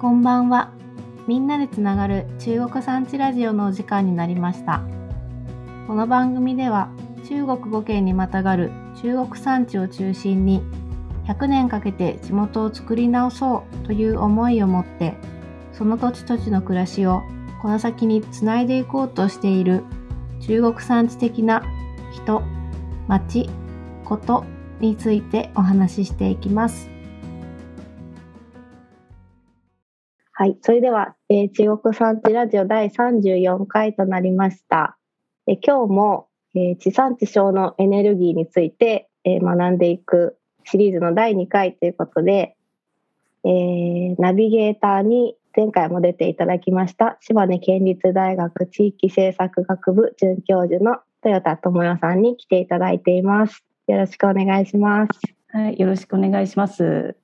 こんばんは。みんなでつながる中国産地ラジオのお時間になりました。この番組では中国語圏にまたがる中国産地を中心に100年かけて地元を作り直そうという思いを持ってその土地土地の暮らしをこの先につないでいこうとしている中国産地的な人、町、ことについてお話ししていきます。はい、それでは、えー中国産地ラジオ第34回となりました。えー今日も、えー地産地消のエネルギーについて、えー学んでいくシリーズの第2回ということで、えーナビゲーターに前回も出ていただきました島根県立大学地域政策学部准教授の豊田智代さんに来ていただいています。よろしくお願いします。はい、よろしくお願いします。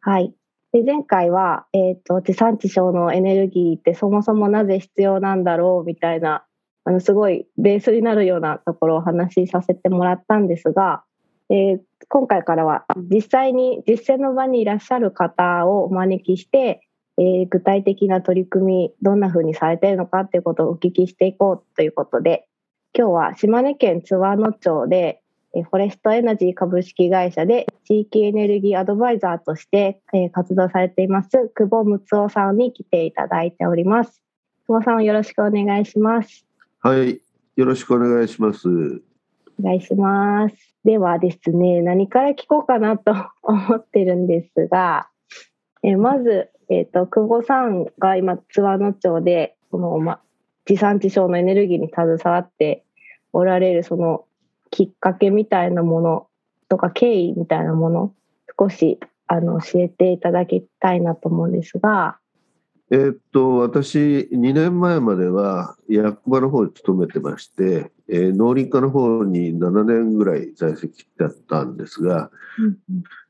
はい。で前回は、えっ、と、地産地消のエネルギーってそもそもなぜ必要なんだろうみたいな、あの、すごいベースになるようなところをお話しさせてもらったんですが、えー今回からは実際に実践の場にいらっしゃる方をお招きして、えー具体的な取り組み、どんな風にされているのかっていうことをお聞きしていこうということで、今日は島根県津和野町で、フォレストエナジー株式会社で地域エネルギーアドバイザーとして、えー活動されています久保睦夫さんに来ていただいております。久保さんよろしくお願いします。はい、よろしくお願いします。お願いします。ではですね、何から聞こうかなと 思ってるんですが、えーまず、えっ、と、久保さんが今、津和野町で、この、ま、地産地消のエネルギーに携わっておられる、その、きっかけみたいなものとか、経緯みたいなもの、少し、あの、教えていただきたいなと思うんですが、えーっと、私、2年前までは役場の方に勤めてまして、えー農林課の方に7年ぐらい在籍だったんですが、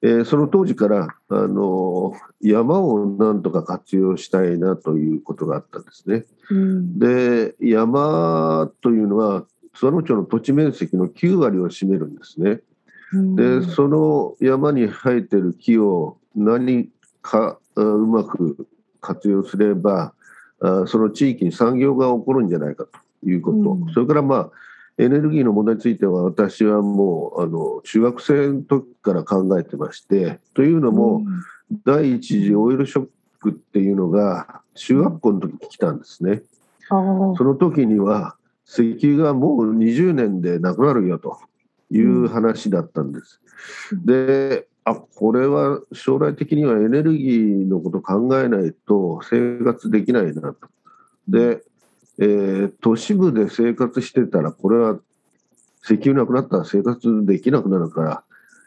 えーその当時から、あの山をなんとか活用したいなということがあったんですね。うん。で、山というのは、津和野町の土地面積の9割を占めるんですね。で、その山に生えてる木を何かあうまく活用すれば、あその地域に産業が起こるんじゃないかということ、うん。それからまあ、エネルギーの問題については、私はもうあの中学生の時から考えてまして、というのも、第一次オイルショックっていうのが、中学校の時に来たんですね。その時には石油がもう20年でなくなるよという話だったんです。であこれは将来的にはエネルギーのことを考えないと生活できないなと。で、えー都市部で生活してたらこれは石油なくなったら生活できなくなるから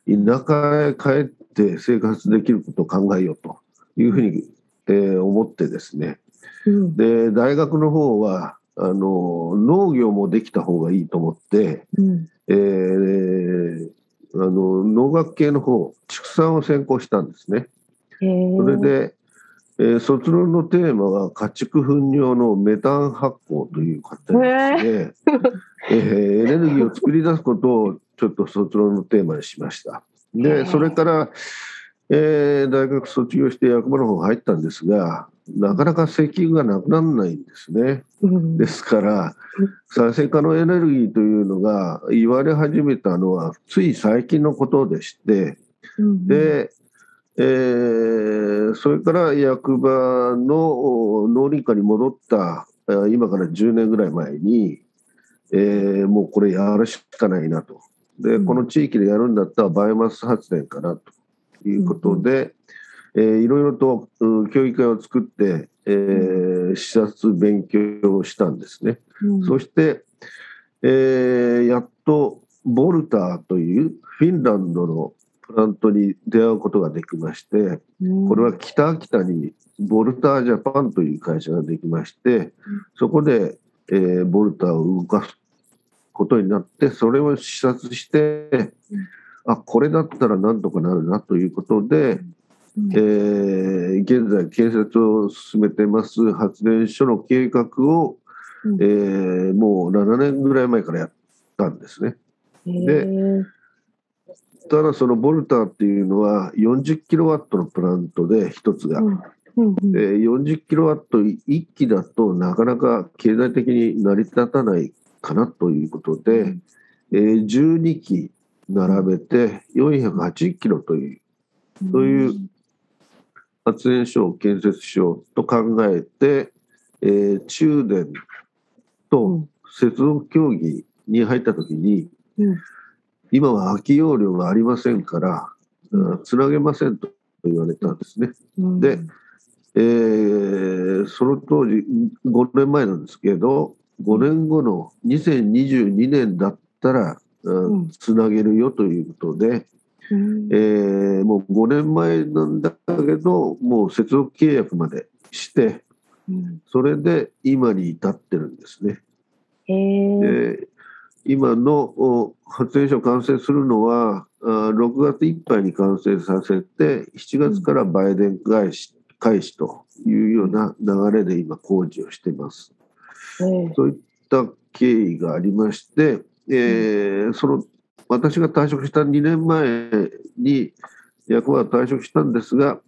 田舎へ帰って生活できることを考えようというふうに、えー思ってですねうんで大学の方はあの農業もできた方がいいと思って、うんえーあの農学系の方畜産を専攻したんですね。それで、えー卒論のテーマは家畜糞尿のメタン発酵という形で、えーエネルギーを作り出すことをちょっと卒論のテーマにしました。へでーそれから、えー大学卒業して役場の方入ったんですがなかなか石油がなくならないんですね。うん。ですから再生可能エネルギーというのが言われ始めたのはつい最近のことでしてうん。で、えーそれから役場のお農林課に戻ったあ今から10年ぐらい前に、えーもうこれやるしかないなと。でうん。この地域でやるんだったらバイオマス発電かなということで、えーいろいろとうん協議会を作って、えー視察勉強をしたんですね。うん。そして、えーやっとボルターというフィンランドのプラントに出会うことができまして、これは北秋田にボルタージャパンという会社ができまして、そこで、えーボルターを動かすことになって、それを視察して、あこれだったらなんとかなるなということで、うん。えー現在建設を進めてます。発電所の計画を、うん。えーもう7年ぐらい前からやったんですね。へーただそのボルターっていうのは40キロワットのプラントで一つが。うん。うんうん。えー40キロワット1機だとなかなか経済的に成り立たないかなということで、えー12機並べて480キロというそういう発電所を建設しようと考えて、えー中電うとん接続協議に入った時に、うん。今は空き容量がありませんから、うんつなげませんと言われたんですね。うん。でえーその当時5年前なんですけど5年後の2022年だったら、うんうん。つなげるよということで、うん。えーもう5年前なんだけどもう接続契約までしてうん。それで今に至ってるんですね。へえで今のお発電所を完成するのはあ6月いっぱいに完成させて7月から売電開始開始というような流れで今工事をしています。そういった経緯がありまして、えーその私が退職した2年前に役は退職したんですが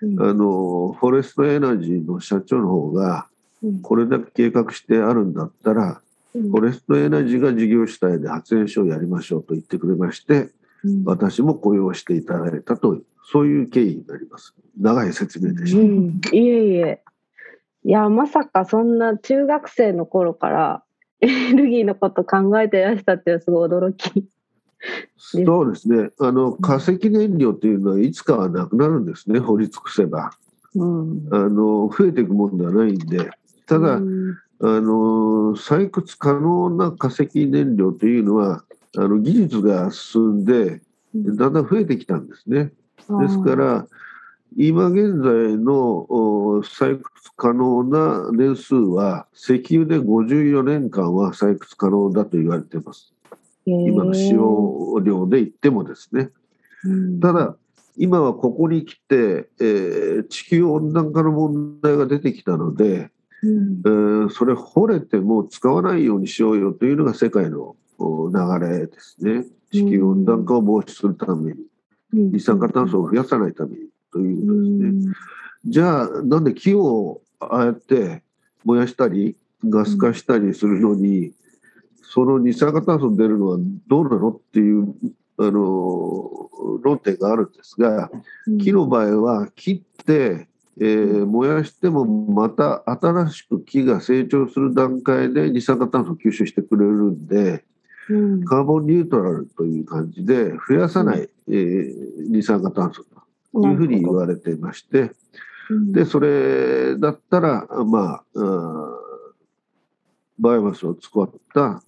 うん。あのフォレストエナジーの社長の方がうん。これだけ計画してあるんだったらうん。フォレストエナジーが事業主体で発電所をやりましょうと言ってくれましてうん。私も雇用していただいたというそういう経緯になります。長い説明でしうん。いえいえ。いや、まさかそんな中学生の頃からエネルギーのこと考えてらしたっていうのはすごい驚き。たそうですね。あの化石燃料というのはいつかはなくなるんですね掘り尽くせば。うん。あの増えていくものではないんで。ただ、うん。あの採掘可能な化石燃料というのはあの技術が進んでだんだん増えてきたんですね。ですか、ら今現在のお採掘可能な年数は石油で54年間は採掘可能だと言われています。今の使用量で言ってもですね。うんただ今はここに来て、えー地球温暖化の問題が出てきたので、うんえーそれ掘れても使わないようにしようよというのが世界のお流れですね。地球温暖化を防止するために、二酸化炭素を増やさないためにということですね。じゃあなんで木をああやって燃やしたりガス化したりするのに、その二酸化炭素出るのはどうなのっていうあの論点があるんですが木の場合は切って、えー燃やしてもまた新しく木が成長する段階で二酸化炭素を吸収してくれるんでうん。カーボンニュートラルという感じで増やさない、えー二酸化炭素というふうに言われていまして。うん。で、それだったら、まあ、うんバイオマスを使った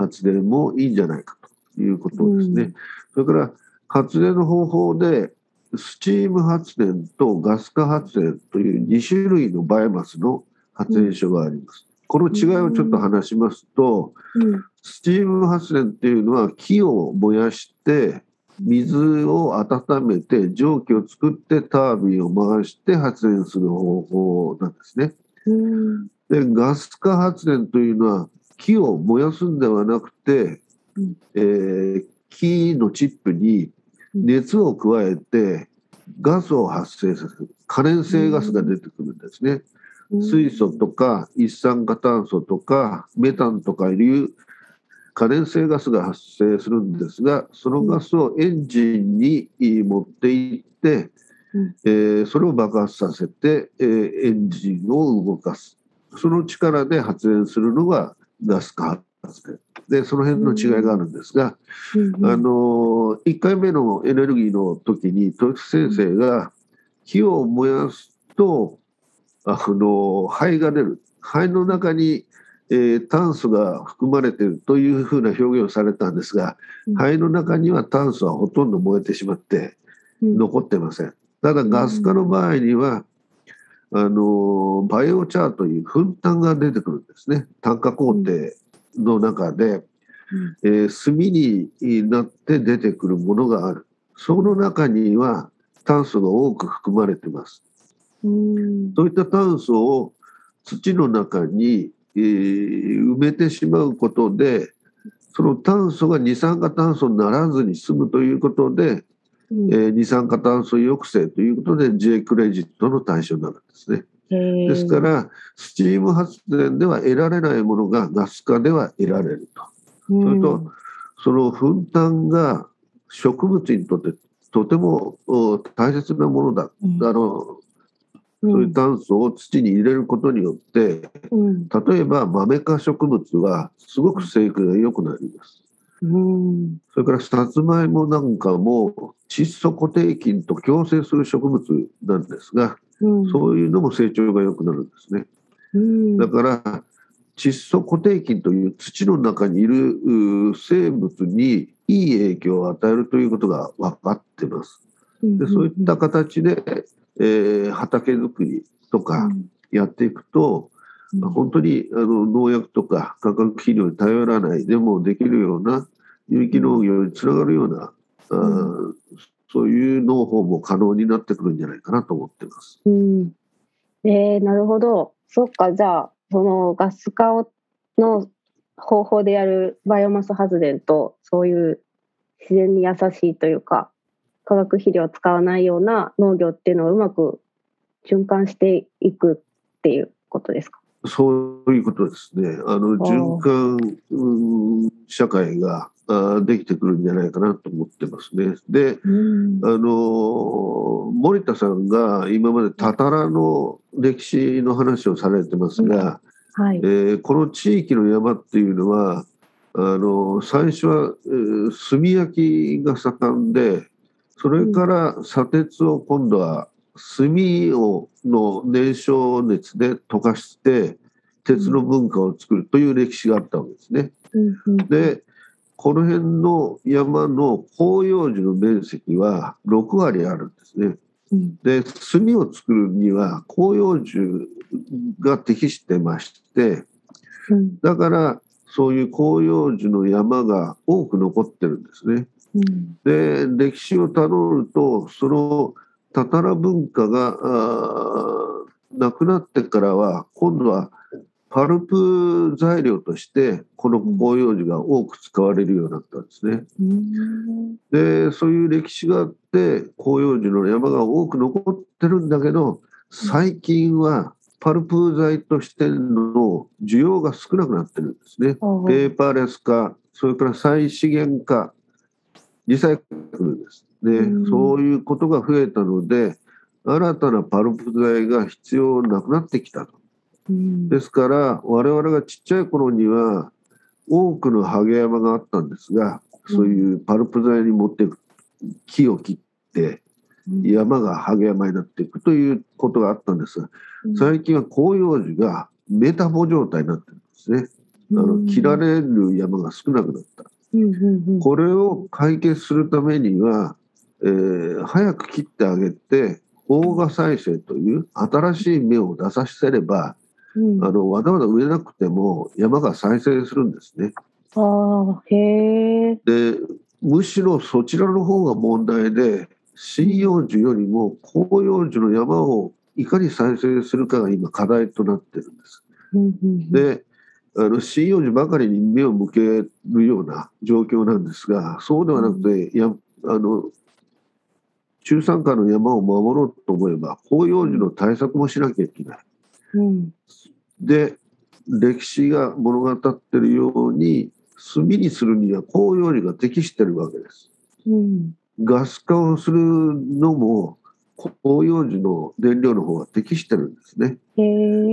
発電もいいんじゃないかということですね。うんそれから、発電の方法で、スチーム発電とガス化発電という2種類のバイオマスの発電所があります。この違いをちょっと話しますと、うんスチーム発電っていうのは木を燃やして水を温めて蒸気を作ってタービンを回して発電する方法なんですね。うんでガス化発電というのは木を燃やすんではなくて、うん。えー木のチップに熱を加えてガスを発生させる。可燃性ガスが出てくるんですね。水素とか一酸化炭素とかメタンとかいう可燃性ガスが発生するんですがそのガスをエンジンに持っていって、うん。えーそれを爆発させて、えーエンジンを動かす。その力で発電するのがガス化発電でその辺の違いがあるんですが、うんあの1回目のエネルギーの時に豊津先生が火を燃やすとあの灰が出る。灰の中に、えー炭素が含まれているというふうな表現をされたんですがうん。灰の中には炭素はほとんど燃えてしまってうん。残ってません。ただガス化の場合にはあのバイオチャーという粉炭が出てくるんですね。炭化工程の中で。えー炭になって出てくるものがある。その中には炭素が多く含まれています。うん。そういった炭素を土の中に、えー埋めてしまうことでその炭素が二酸化炭素にならずに済むということで、うんえー二酸化炭素抑制ということで J クレジットの対象になるんですね。ですから、スチーム発電では得られないものがガス化では得られると。うんそれとその粉炭が植物にとってとてもお大切なものだ。うんあのうんそういう炭素を土に入れることによって、うん例えばマメ科植物はすごく生育が良くなります。うん。それからさつまいもなんかも窒素固定菌と共生する植物なんですが、うん。そういうのも成長が良くなるんですね。うん。だから窒素固定菌という土の中にいるう生物にいい影響を与えるということが分かってます。でそういった形で、えー畑作りとかやっていくと、本当にあの農薬とか化学肥料に頼らないでもできるような有機農業につながるような、あーそういう農法も可能になってくるんじゃないかなと思ってます。うん、えー、なるほど。そっか、じゃあ、そのガス化をの方法でやるバイオマス発電と、そういう自然に優しいというか、化学肥料を使わないような農業っていうのをうまく循環していくっていうことですか？そういうことですね。あの循環うん社会があーできてくるんじゃないかなと思ってますね。で、うんあの森田さんが今までたたらの歴史の話をされてますが、はいえ。ーこの地域の山っていうのはあの最初は、えー炭焼きが盛んでそれから砂鉄を今度は炭をの燃焼熱で溶かして鉄の文化を作るという歴史があったわけですね。でこの辺の山の広葉樹の面積は6割あるんですね。うんで炭を作るには広葉樹が適してましてうんだからそういう広葉樹の山が多く残ってるんですね。うんで歴史をたどるとそのたたら文化がなくなってからは今度はパルプ材料としてこの広葉樹が多く使われるようになったんですね。うんでそういう歴史があって広葉樹の山が多く残ってるんだけど最近はパルプ材としての需要が少なくなってるんですね。ペーパーレス化それから再資源化リサイクルですね、うん。そういうことが増えたので新たなパルプ材が必要なくなってきたと。うん。ですから我々がちっちゃい頃には多くのハゲ山があったんですがそういうパルプ材に持っていく木を切って山がハゲ山になっていくということがあったんですが最近は広葉樹がメタボ状態になってるんですね。あの切られる山が少なくなった。これを解決するためには、えー早く切ってあげて大賀再生という新しい芽を出させればうんあのわざわざ植えなくても山が再生するんですね。ああ、へえ。でむしろそちらの方が問題で針葉樹よりも広葉樹の山をいかに再生するかが今課題となってるんです。うんうんうん、であの針葉樹ばかりに目を向けるような状況なんですがそうではなくてやあの中山間の山を守ろうと思えば広葉樹の対策もしなきゃいけない。うんで歴史が物語ってるように炭にするには広葉樹が適してるわけです。うんガス化をするのも広葉樹の燃料の方が適してるんですね。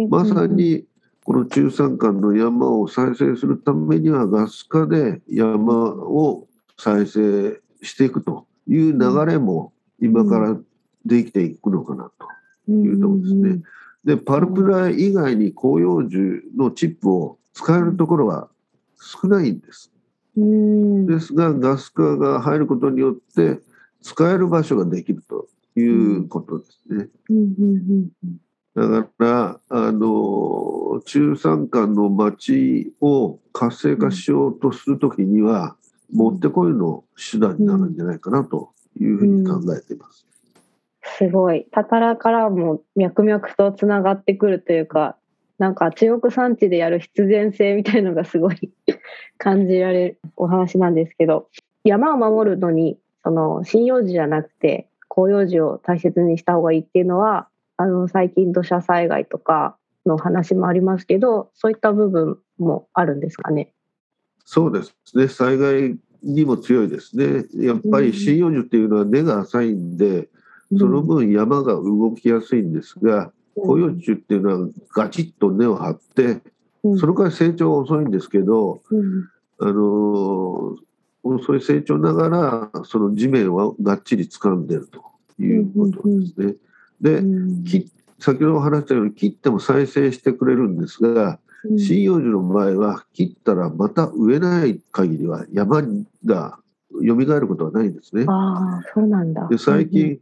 まさにこの中山間の山を再生するためにはガス化で山を再生していくという流れも今からできていくのかなというところですね。でパルプラ以外に広葉樹のチップを使えるところは少ないんです。ですがガス化が入ることによって使える場所ができるということですね。だから、あの、中山間の町を活性化しようとするときには、もってこいの手段になるんじゃないかなというふうに考えています。すごい。たたらからも脈々とつながってくるというか、なんか中国産地でやる必然性みたいのがすごい 感じられるお話なんですけど、山を守るのにその針葉樹じゃなくて広葉樹を大切にした方がいいっていうのはあの最近土砂災害とかの話もありますけどそういった部分もあるんですかね？そうですね災害にも強いです。ねやっぱり針葉樹っていうのは根が浅いんで、その分山が動きやすいんですが、広葉樹っていうのはガチッと根を張って、うん。そのから成長が遅いんですけど、うん。あのー遅い成長ながらその地面はがっちり掴んでるということですね。で先ほど話したように切っても再生してくれるんですがうん針葉樹の場合は切ったらまた植えない限りは山が蘇ることはないんですね。ああそうなんだ。で最近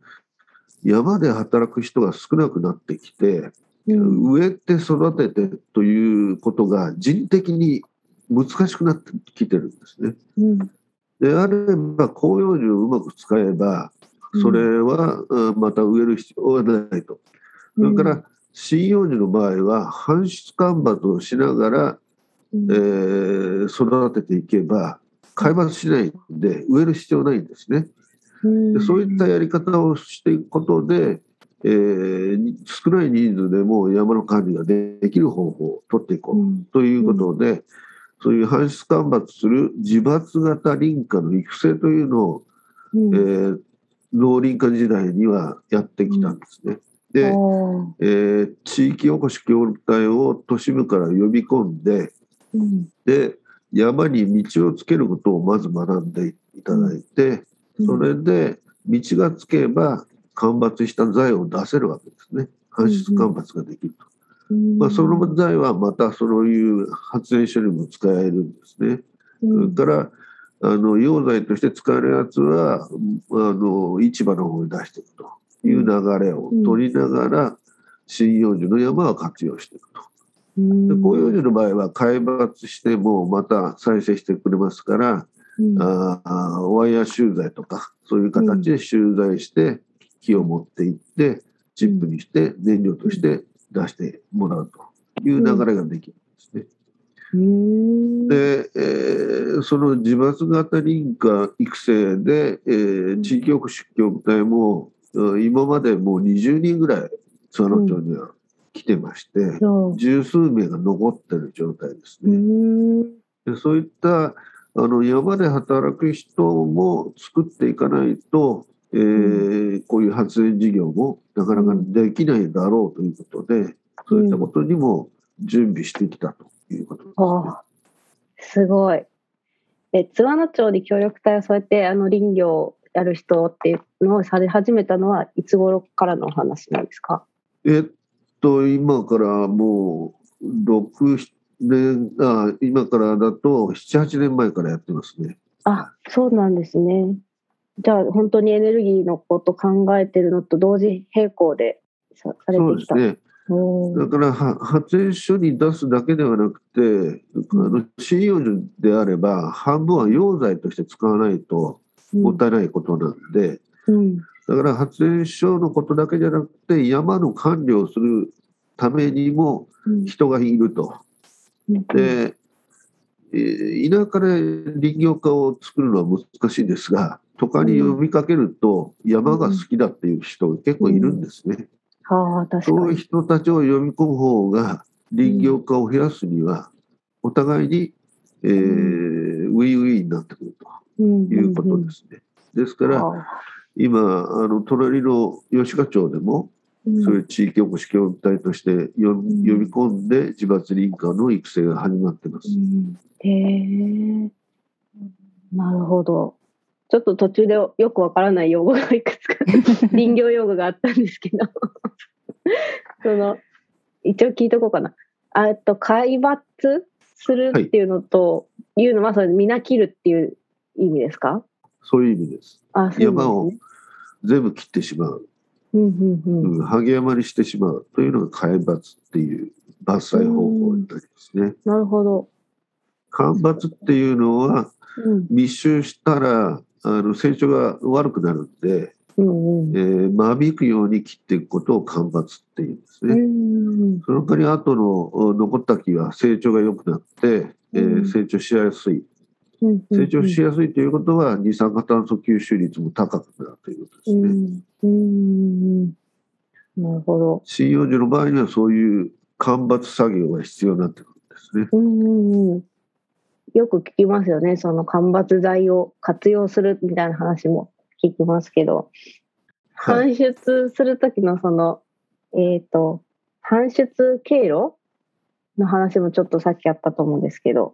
山で働く人が少なくなってきてうん植えて育ててということが人的に難しくなってきてるんですね。うんであれば広葉樹をうまく使えばそれはうんまた植える必要はないと。それから針葉樹の場合は搬出間伐をしながら、うんえー育てていけば開伐しないんで植える必要ないんですね。でそういったやり方をしていくことで、えーに少ない人数でも山の管理ができる方法を取っていこううんということで、そういう搬出間伐する自伐型林家の育成というのを、うんえー農林化時代にはやってきたんですね。で、えー地域おこし協力隊を都市部から呼び込んでうん。で山に道をつけることをまず学んでいただいて、それで道がつけば間伐した材を出せるわけですね。搬出間伐ができると、うんまあ、その材はまたそういう発電所にも使えるんですね、うん。それからあの溶剤として使えるやつはあの市場の方に出していくという流れを取りながら針葉樹の山は活用していくと。うんで広葉樹の場合は開伐してもまた再生してくれますから、うんあーワイヤー集材とかそういう形で集材して木を持っていってチップにして燃料として出してもらうという流れができるんですね。うんで、えーその自伐型林家育成で、えー地域おこし協力隊もうん今までもう20人ぐらい津和野町には来てまして、そ十数名が残ってる状態ですううね。んでそういったあの山で働く人も作っていかないと、えーこういう発電事業もなかなかできないだろうということで、そういったことにも準備してきたということですね。ああすごい。で津和野町に協力隊をそうやってあの林業をやる人っていうのをされ始めたのはいつ頃からのお話なんですか？えっと今からもう6年あ今からだと78年前からやってますね。あそうなんですね。じゃあ本当にエネルギーのこと考えてるのと同時並行でさされてきた。そうですね。だからは発電所に出すだけではなくて、あの針葉樹であれば半分は溶剤として使わないともったいないことなんで、うん。だから発電所のことだけじゃなくて山の管理をするためにもうん。人がいると。うん。で、えー田舎で林業家を作るのは難しいですが都会に呼びかけると山が好きだっていう人が結構いるんですね。そういうに。人たちを呼び込む方が林業家を増やすにはお互いに、えーウィンウィンになってくるということですね。ですから今あの隣の吉賀町でもうんそういう地域おこし協力隊として呼ん呼び込んで自伐林家の育成が始まってます。うんへえなるほど。ちょっと途中でよくわからない用語がいくつか 林業用語があったんですけどその一応聞いとこうかな。あえっと海抜するっていうのと、いうのはそれ皆切るっていう意味ですか？そういう意味です。あそうですね。山を全部切ってしまう、うんうんうん。うん、萩山にしてしまう。というのが海抜っていう伐採方法になりますね。なるほど。間伐っていうのはうん。密集したらあの成長が悪くなるんで、うんうん。えー間引くように切っていくことを間伐っていうんですね。うんその代わり後のお残った木は成長が良くなって、えーうん。成長しやすい成長しやすいということは二酸化炭素吸収率も高くなるということですね。うんうんなるほど。針葉樹の場合にはそういう間伐作業が必要になってくるんですね。うんうんよく聞きますよね。その間伐材を活用するみたいな話も聞きますけど、はい搬出する時のその、えっ、と、搬出経路の話もちょっとさっきあったと思うんですけど、はい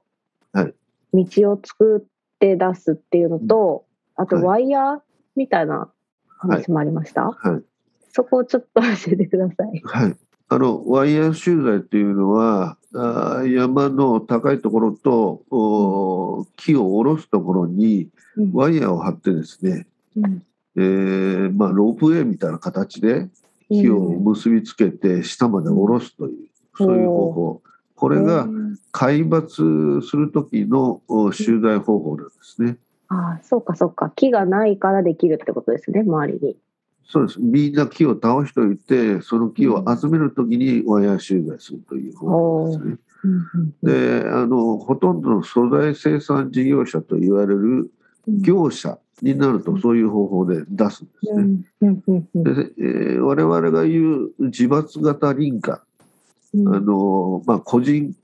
道を作って出すっていうのと、あとはいワイヤーみたいな話もありました、はい。そこをちょっと教えてください。はい。あの、ワイヤー集材っていうのは、あー山の高いところとおー木を下ろすところにうんワイヤーを張ってですね、うんえーまあ、ロープウェイみたいな形で木を結びつけて下まで下ろすという、そういう方法。これがうん海抜する時のお集材方法なんですね。ああ、そうかそうか。木がないからできるってことですね、周りに。そうです。みんな木を倒しておいて、その木を集めるときにワイヤー集材するという方法ですね。で、あの、ほとんどの素材生産事業者と言われる業者になるとそういう方法で出すんですね。で、えー我々が言う自伐型林家、うんあの、まあ、個人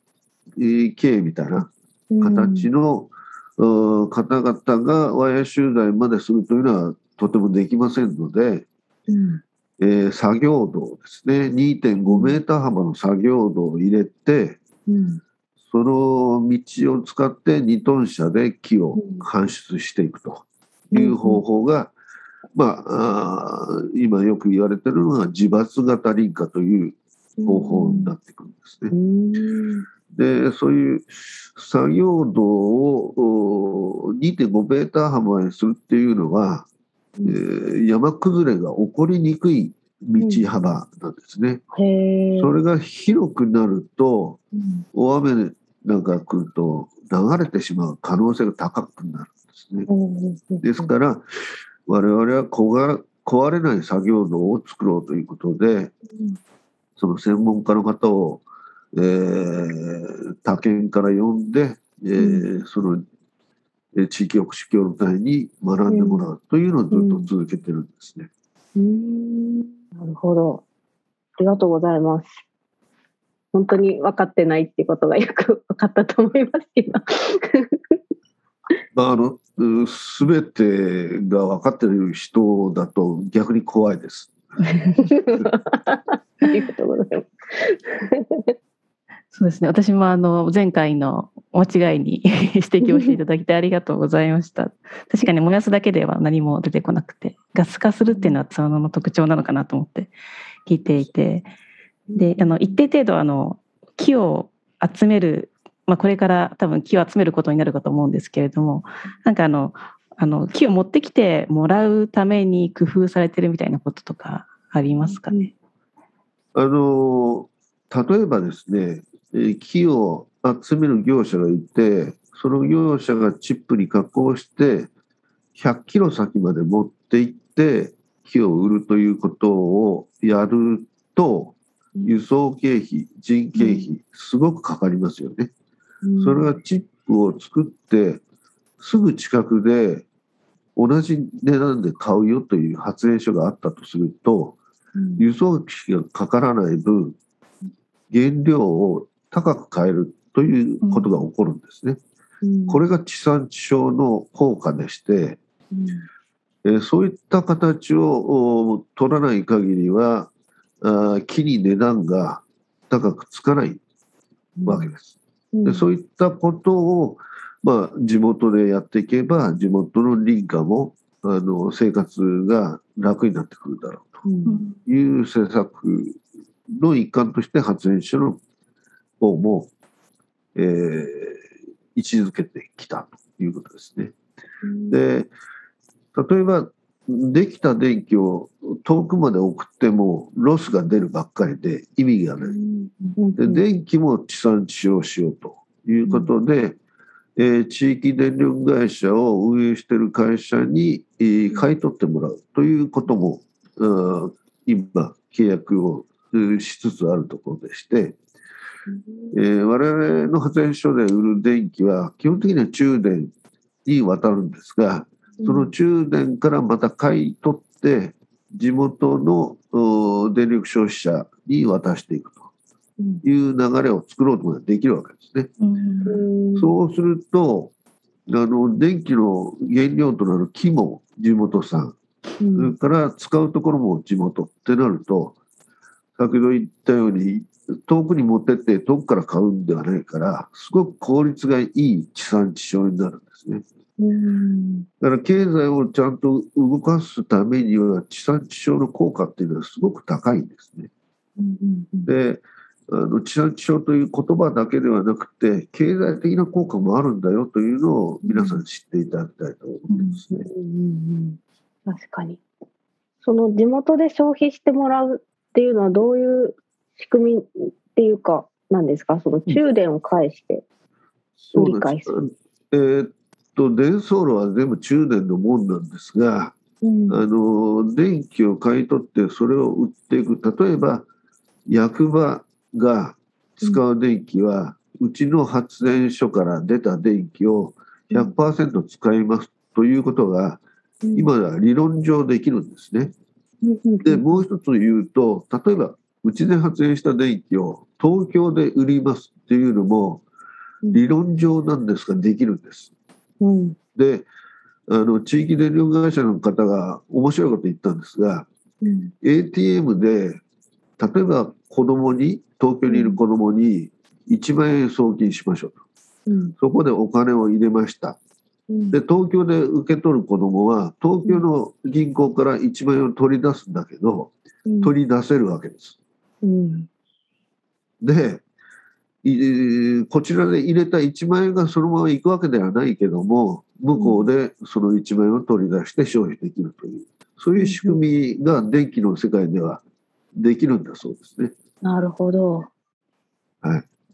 えー経営みたいな形の、うん方々がワイヤー集材までするというのはとてもできませんので、うん。えー作業道ですね。2.5メーター幅の作業道を入れてうん。その道を使って2トン車で木を搬出していくという方法が、まああー今よく言われてるのが自伐型林家という方法になってくるんですね。うんでそういう作業道をお2.5メーター幅にするっていうのは、えー山崩れが起こりにくい道幅なんですね。へえ。それが広くなるとうん大雨なんか来ると流れてしまう可能性が高くなるんですね。うんですから我々は壊れない作業道を作ろうということでその専門家の方を、えー他県から呼んで、えーそのえー地域福祉協力隊に学んでもらうというのをずっと続けてるんですね。うんなるほど。ありがとうございます。本当に分かってないってことがよく分かったと思いますけど。まあ、あのう全てが分かっている人だと逆に怖いです。ありがとうございます。そうですね。私もあの前回の間違いに 指摘をしていただきてありがとうございました。確かに燃やすだけでは何も出てこなくて、ガス化するっていうのはツアーの特徴なのかなと思って聞いていて、で、あの一定程度あの木を集める、まあこれから多分木を集めることになるかと思うんですけれども、なんかあのあの木を持ってきてもらうために工夫されてるみたいなこととかありますかね？あの例えばですね、えー木を集める業者がいて、その業者がチップに加工して、100キロ先まで持って行って、木を売るということをやると、輸送経費、人件費、すごくかかりますよね。それがチップを作って、すぐ近くで同じ値段で買うよという発電所があったとすると、輸送費がかからない分、原料を高く買えるということが起こるんですね。これが地産地消の効果でして、えーそういった形をお取らない限りは、あー木に値段が高くつかないわけです。でそういったことを、まあ、地元でやっていけば地元の林家もあの生活が楽になってくるだろうという政策の一環として発電所の方も、えー位置づけてきたということですね。で例えばできた電気を遠くまで送ってもロスが出るばっかりで意味がない。で電気も地産地消しようということで、えー地域電力会社を運営している会社に、えー買い取ってもらうということも、うん今契約をうんしつつあるところでして、えー我々の発電所で売る電気は基本的には中電に渡るんですがその中電からまた買い取って地元のお電力消費者に渡していくという流れを作ろうとできるわけですね。うんそうするとあの電気の原料となる木も地元産うんそれから使うところも地元ってなると先ほど言ったように遠くに持ってって遠くから買うんではないからすごく効率がいい地産地消になるんですね。うんだから経済をちゃんと動かすためには地産地消の効果っていうのはすごく高いんですね。うんで地産地消という言葉だけではなくて経済的な効果もあるんだよというのを皆さん知っていただきたいと思いますね。うん確かに。その地元で消費してもらうっていうのはどういう仕組みっていうかなんですか？その中電を介して。理解すえーっと電送路は全部中電のもんなんですがうんあの電気を買い取ってそれを売っていく例えば役場が使う電気は、うちの発電所から出た電気を100%使いますということが今では理論上できるんですね。でもう一つ言うと例えばうちで発電した電気を東京で売りますっていうのもうん。理論上なんですができるんです。うん。であの地域電力会社の方が面白いこと言ったんですがうん。ATM で例えば子供に東京にいる子供に1万円送金しましょうと。うん。そこでお金を入れました。うん。で東京で受け取る子供は東京の銀行から1万円を取り出すんだけど取り出せるわけです。うん。でいこちらで入れた1万円がそのまま行くわけではないけども向こうでその1万円を取り出して消費できるというそういう仕組みが電気の世界ではできるんだそうですね。なるほど。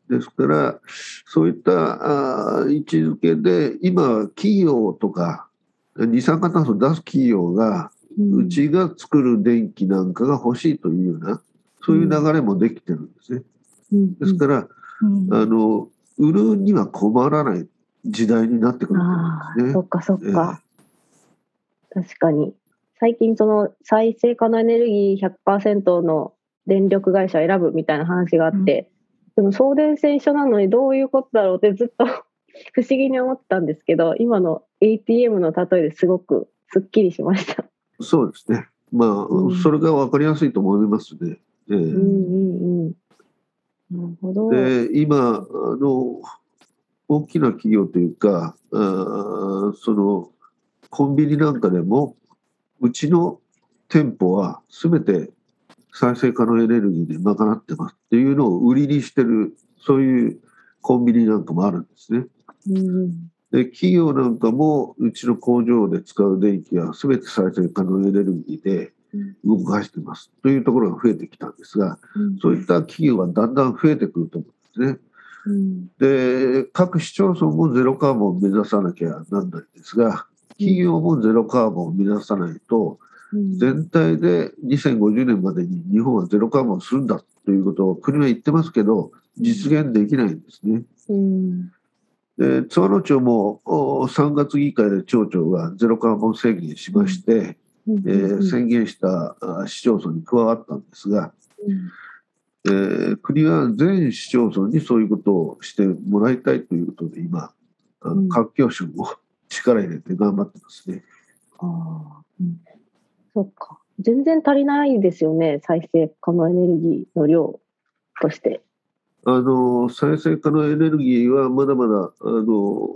ですからそういったあー位置づけで今企業とか二酸化炭素を出す企業がうちが作る電気なんかが欲しいというようなそういう流れもできてるんですね。うんですからうんあの売るには困らない時代になってくると思んですね。そっかそっか。確かに。最近その再生可能エネルギー100%の電力会社を選ぶみたいな話があって、でも送電線一緒なのにどういうことだろうってずっと 不思議に思ってたんですけど、今の ATM の例えですごくすっきりしました。そうですね。まあ、うんそれが分かりやすいと思いますね。ええうんうんうん。なるほど。で今あの大きな企業というかあーそのコンビニなんかでもうちの店舗は全て再生可能エネルギーで賄ってますっていうのを売りにしてるそういうコンビニなんかもあるんですね。うんで企業なんかもうちの工場で使う電気は全て再生可能エネルギーで動かしてますというところが増えてきたんですがうんそういった企業がだんだん増えてくると思うんですね。うんで各市町村もゼロカーボンを目指さなきゃなんないんですが企業もゼロカーボンを目指さないとうん全体で2050年までに日本はゼロカーボンをするんだということを国は言ってますけど実現できないんですね。うん。で津和野町もお3月議会で町長がゼロカーボン宣言しまして、うん。えー宣言したあ市町村に加わったんですが、えー国は全市町村にそういうことをしてもらいたいということで今あうん。の環境省も力入れて頑張ってますね。ああ、うん、そっか。全然足りないですよね、再生可能エネルギーの量として。あの再生可能エネルギーはまだまだあの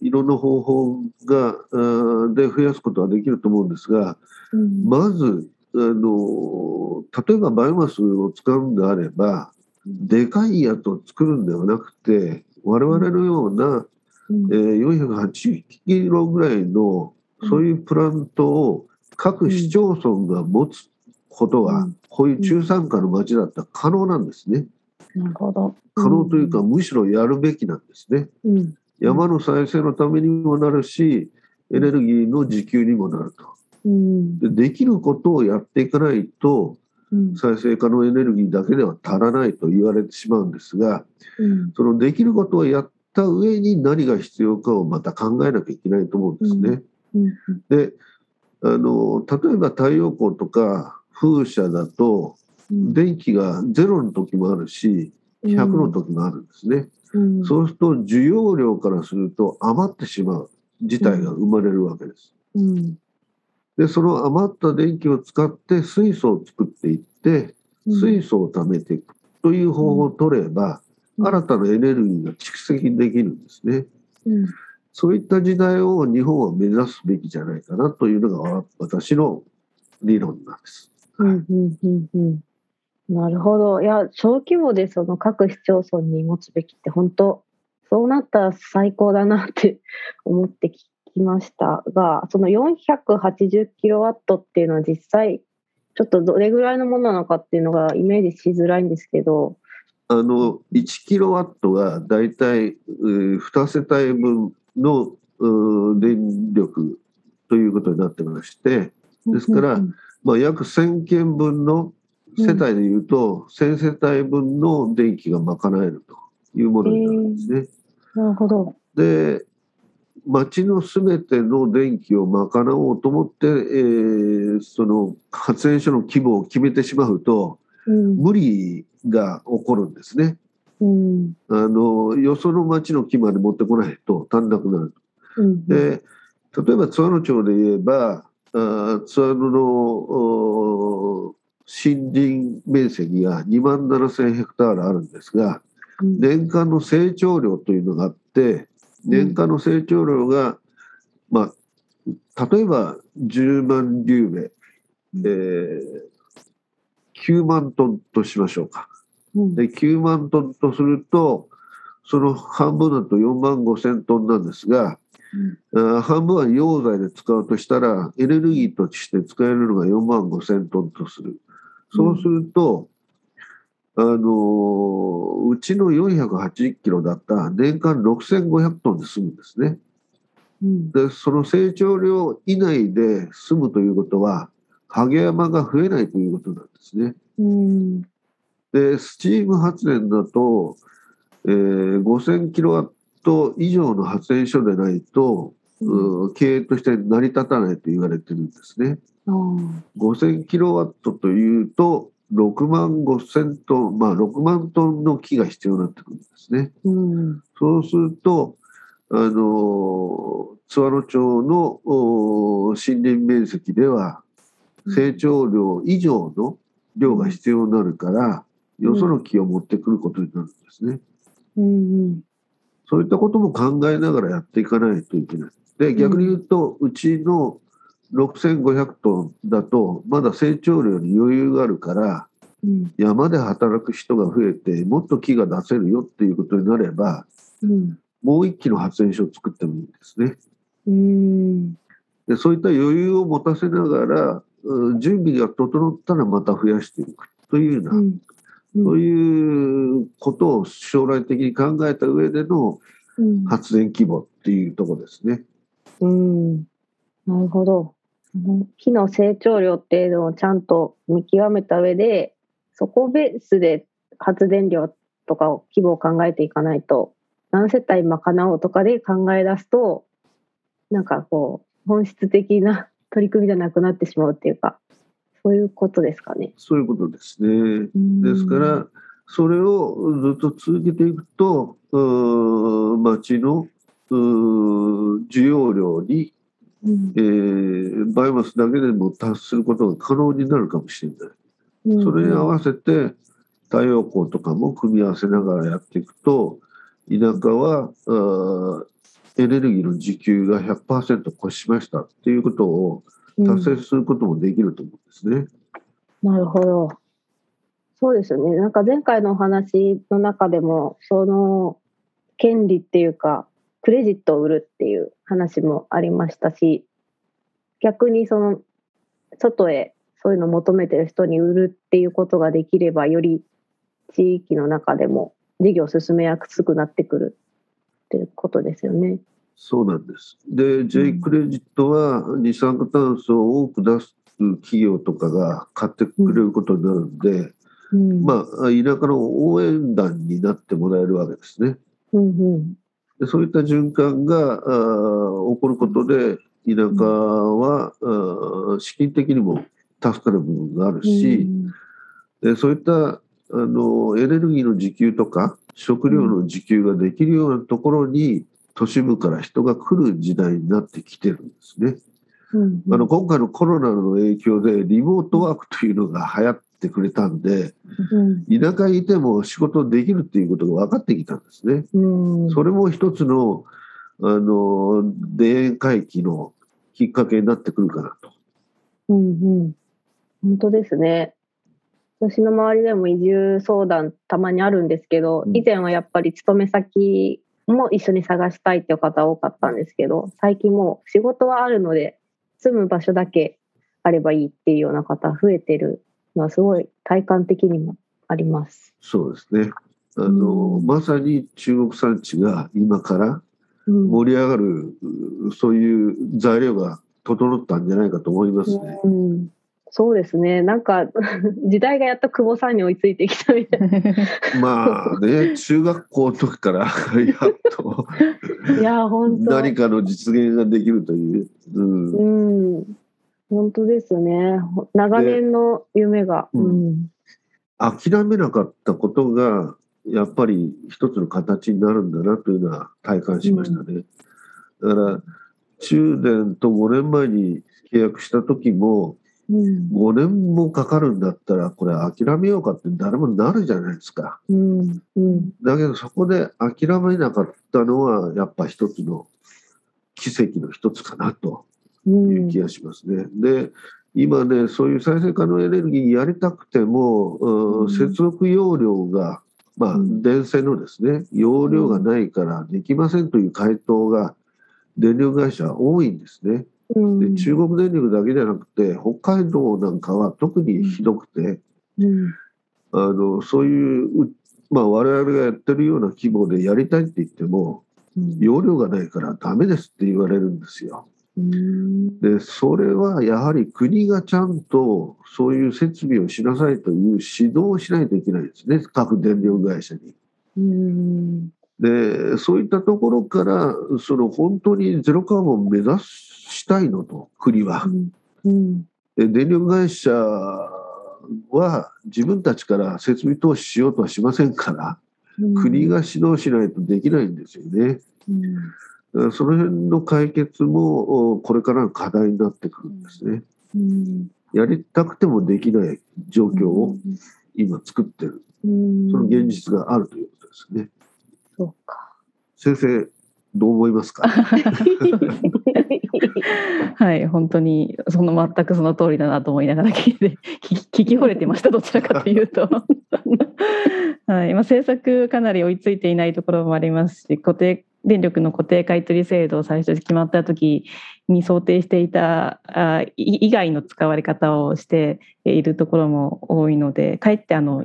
いろんな方法があで増やすことはできると思うんですがうんまずあの例えばバイオマスを使うんであればでかいやつを作るんではなくて我々のような、うんえー480キロぐらいのそういうプラントを各市町村が持つことが、うんこういう中産化の町だったら可能なんですね。なるほど。可能というか、むしろやるべきなんですね。うん、山の再生のためにもなるし、エネルギーの自給にもなると。うん、でできることをやっていかないと、うん、再生可能エネルギーだけでは足らないと言われてしまうんですが、うん、そのできることをやっった上に何が必要かをまた考えなきゃいけないと思うんですね。うんであの例えば太陽光とか風車だとうん。電気が0の時もあるし100の時もあるんですね。うん。そうすると需要量からすると余ってしまう事態が生まれるわけです。うん。でその余った電気を使って水素を作っていってうん。水素を貯めていくという方法を取れば、うん。新たなエネルギーが蓄積できるんですね。うんそういった時代を日本は目指すべきじゃないかなというのがわ私の理論なんです。うんうんうんうんなるほど。いや、小規模でその各市町村に持つべきって本当、そうなったら最高だなって思って聞きましたが、その480キロワットっていうのは実際、ちょっとどれぐらいのものなのかっていうのがイメージしづらいんですけど、あの1キロワットがだいたい2世帯分のうー電力ということになってまして、ですからうんまあ、約1000軒分の世帯でいうと、1000世帯分の電気が賄えるというものになるんですね。なるほど。で町のすべての電気を賄おうと思って、えーその発電所の規模を決めてしまうとうん無理が起こるんですね。うんあのよその町の規模まで持ってこないと足んなくなる。うんで例えば津和野町で言えばあー津和野のお森林面積が2万7000ヘクタールあるんですがうん年間の成長量というのがあって年間の成長量が、まあ、例えば10万リューベ、えー9万トンとしましょうか。うんで9万トンとするとその半分だと4万5千トンなんですが、あー半分は溶剤で使うとしたらエネルギーとして使えるのが4万5千トンとする。そうすると、あのーうちの480キロだったら年間6500トンで済むんですね。うんでその成長量以内で済むということは影山が増えないということなんですね。うんでスチーム発電だと、えー5000キロワット以上の発電所でないと、うんうん経営として成り立たないと言われてるんですね。あー5000キロワットというと6万5000トン、まあ6万トンの木が必要になってくるんですね。うんそうすると、あの津和野町のお森林面積では成長量以上の量が必要になるから、よその木を持ってくることになるんですね。うんそういったことも考えながらやっていかないといけない。で、逆に言うと、うちの6500トンだと、まだ成長量に余裕があるから、うん。山で働く人が増えて、もっと木が出せるよっていうことになれば、うん。もう一機の発電所を作ってもいいんですね。うん。でそういった余裕を持たせながら、うん準備が整ったらまた増やしていくというような、うんそういうことを将来的に考えた上でのうん発電規模っていうところですね。うんなるほど。木の成長量っていうのをちゃんと見極めた上で、そこベースで発電量とかを規模を考えていかないと、何世帯賄おうとかで考え出すと、なんかこう、本質的な取り組みじゃなくなってしまうっていうか、そういうことですかね。そういうことですね。ですから、それをずっと続けていくと、町の需要量に、うんえーバイオマスだけでも達することが可能になるかもしれない。それに合わせて太陽光とかも組み合わせながらやっていくと田舎はエネルギーの自給が100%越しましたっていうことを達成することもできると思うんですね。なるほど。そうですよね。なんか前回のお話の中でも、その権利っていうか、クレジットを売るっていう話もありましたし、逆にその外へそういうのを求めてる人に売るっていうことができれば、より地域の中でも事業を進めやすくなってくるっていうことですよね。そうなんです。で、J クレジットは二酸化炭素を多く出す企業とかが買ってくれることになるんで、うん、まあ、田舎の応援団になってもらえるわけですね。うんうんでそういった循環があ起こることで田舎は、あ資金的にも助かる部分があるし、でそういったあのエネルギーの自給とか食料の自給ができるようなところに都市部から人が来る時代になってきてるんですね。うんあの今回のコロナの影響でリモートワークというのが流行ってくれたんでうん田舎にいても仕事できるっていうことが分かってきたんですね。うんそれも一つのあの田園回帰のきっかけになってくるかなと。うんうん本当ですね。私の周りでも移住相談たまにあるんですけど、うん以前はやっぱり勤め先も一緒に探したいっていう方多かったんですけど、最近もう仕事はあるので、住む場所だけあればいいっていうような方増えてるのはすごい体感的にもあります。そうですね。あの、うんまさに中国産地が今からうん盛り上がる、うそういう材料が整ったんじゃないかと思いますね。うんそうですね。なんか 時代がやっと久保さんに追いついてきたみたいな。まあね、中学校の時から やっといや本当。何かの実現ができるという。うんうん、本当ですね。ほ長年の夢が。ううんん。諦めなかったことがやっぱり一つの形になるんだなというのは体感しましたね。だから中年と5年前に契約した時もうん。5年もかかるんだったらこれ諦めようかって誰もなるじゃないですか。うん。うん。だけどそこで諦めなかったのはやっぱ一つの奇跡の一つかなとう。いうん気がしますね。で今ねそういう再生可能エネルギーやりたくても、接続容量がまあうん電線のですね容量がないからできませんという回答が電力会社は多いんですね。うん。で中国電力だけじゃなくて北海道なんかは特にひどくて、うん。あのそういう、うまあ、我々がやってるような規模でやりたいって言ってもうん。容量がないからダメですって言われるんですよ。うん。でそれはやはり国がちゃんとそういう設備をしなさいという指導をしないといけないですね各電力会社に。うん。でそういったところからその本当にゼロカーボンを目指したいのと国は。うん。で電力会社は自分たちから設備投資しようとはしませんから国が指導しないとできないんですよね。うん。その辺の解決もおこれからの課題になってくるんですね。うん。やりたくてもできない状況を今作ってる、うん。その現実があるということですね。そうか。先生、どう思いますか？はい、本当にその全くその通りだなと思いながら聞いて 聞き惚れてましたどちらかというと。はいまあ、政策かなり追いついていないところもありますし固定電力の固定買取制度を最初決まった時に想定していた以外の使われ方をしているところも多いのでかえってあの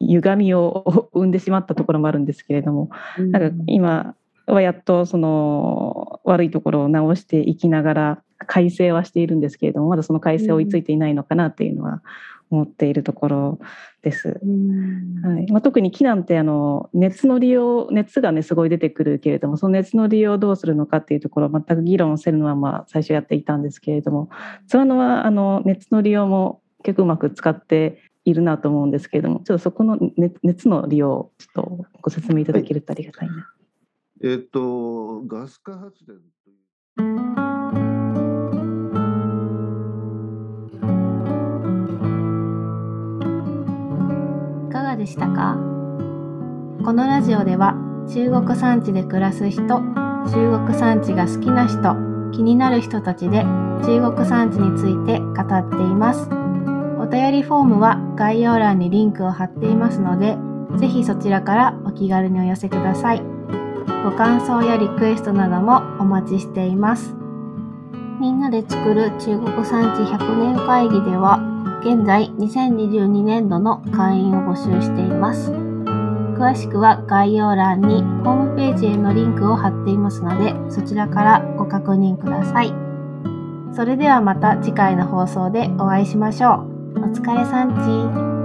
歪みを生んでしまったところもあるんですけれどもなんか今はやっとその悪いところを直していきながら改正はしているんですけれどもまだその改正追いついていないのかなっていうのは思っているところです。うん。はいまあ、特に木なんてあの熱の利用熱がねすごい出てくるけれどもその熱の利用をどうするのかっていうところを全く議論せるのはまあ最初やっていたんですけれども津和野はあの熱の利用も結構うまく使っているなと思うんですけれどもちょっとそこの熱熱の利用をちょっとご説明いただけるとありがたいな。えっと、ガス化発電という。いかがでしたか？このラジオでは中国産地で暮らす人中国産地が好きな人気になる人たちで中国産地について語っていますお便りフォームは概要欄にリンクを貼っていますのでぜひそちらからお気軽にお寄せくださいご感想やリクエストなどもお待ちしていますみんなで作る中国産地100年会議では現在2022年度の会員を募集しています。詳しくは概要欄にホームページへのリンクを貼っていますので、そちらからご確認ください。それではまた次回の放送でお会いしましょう。お疲れさんち。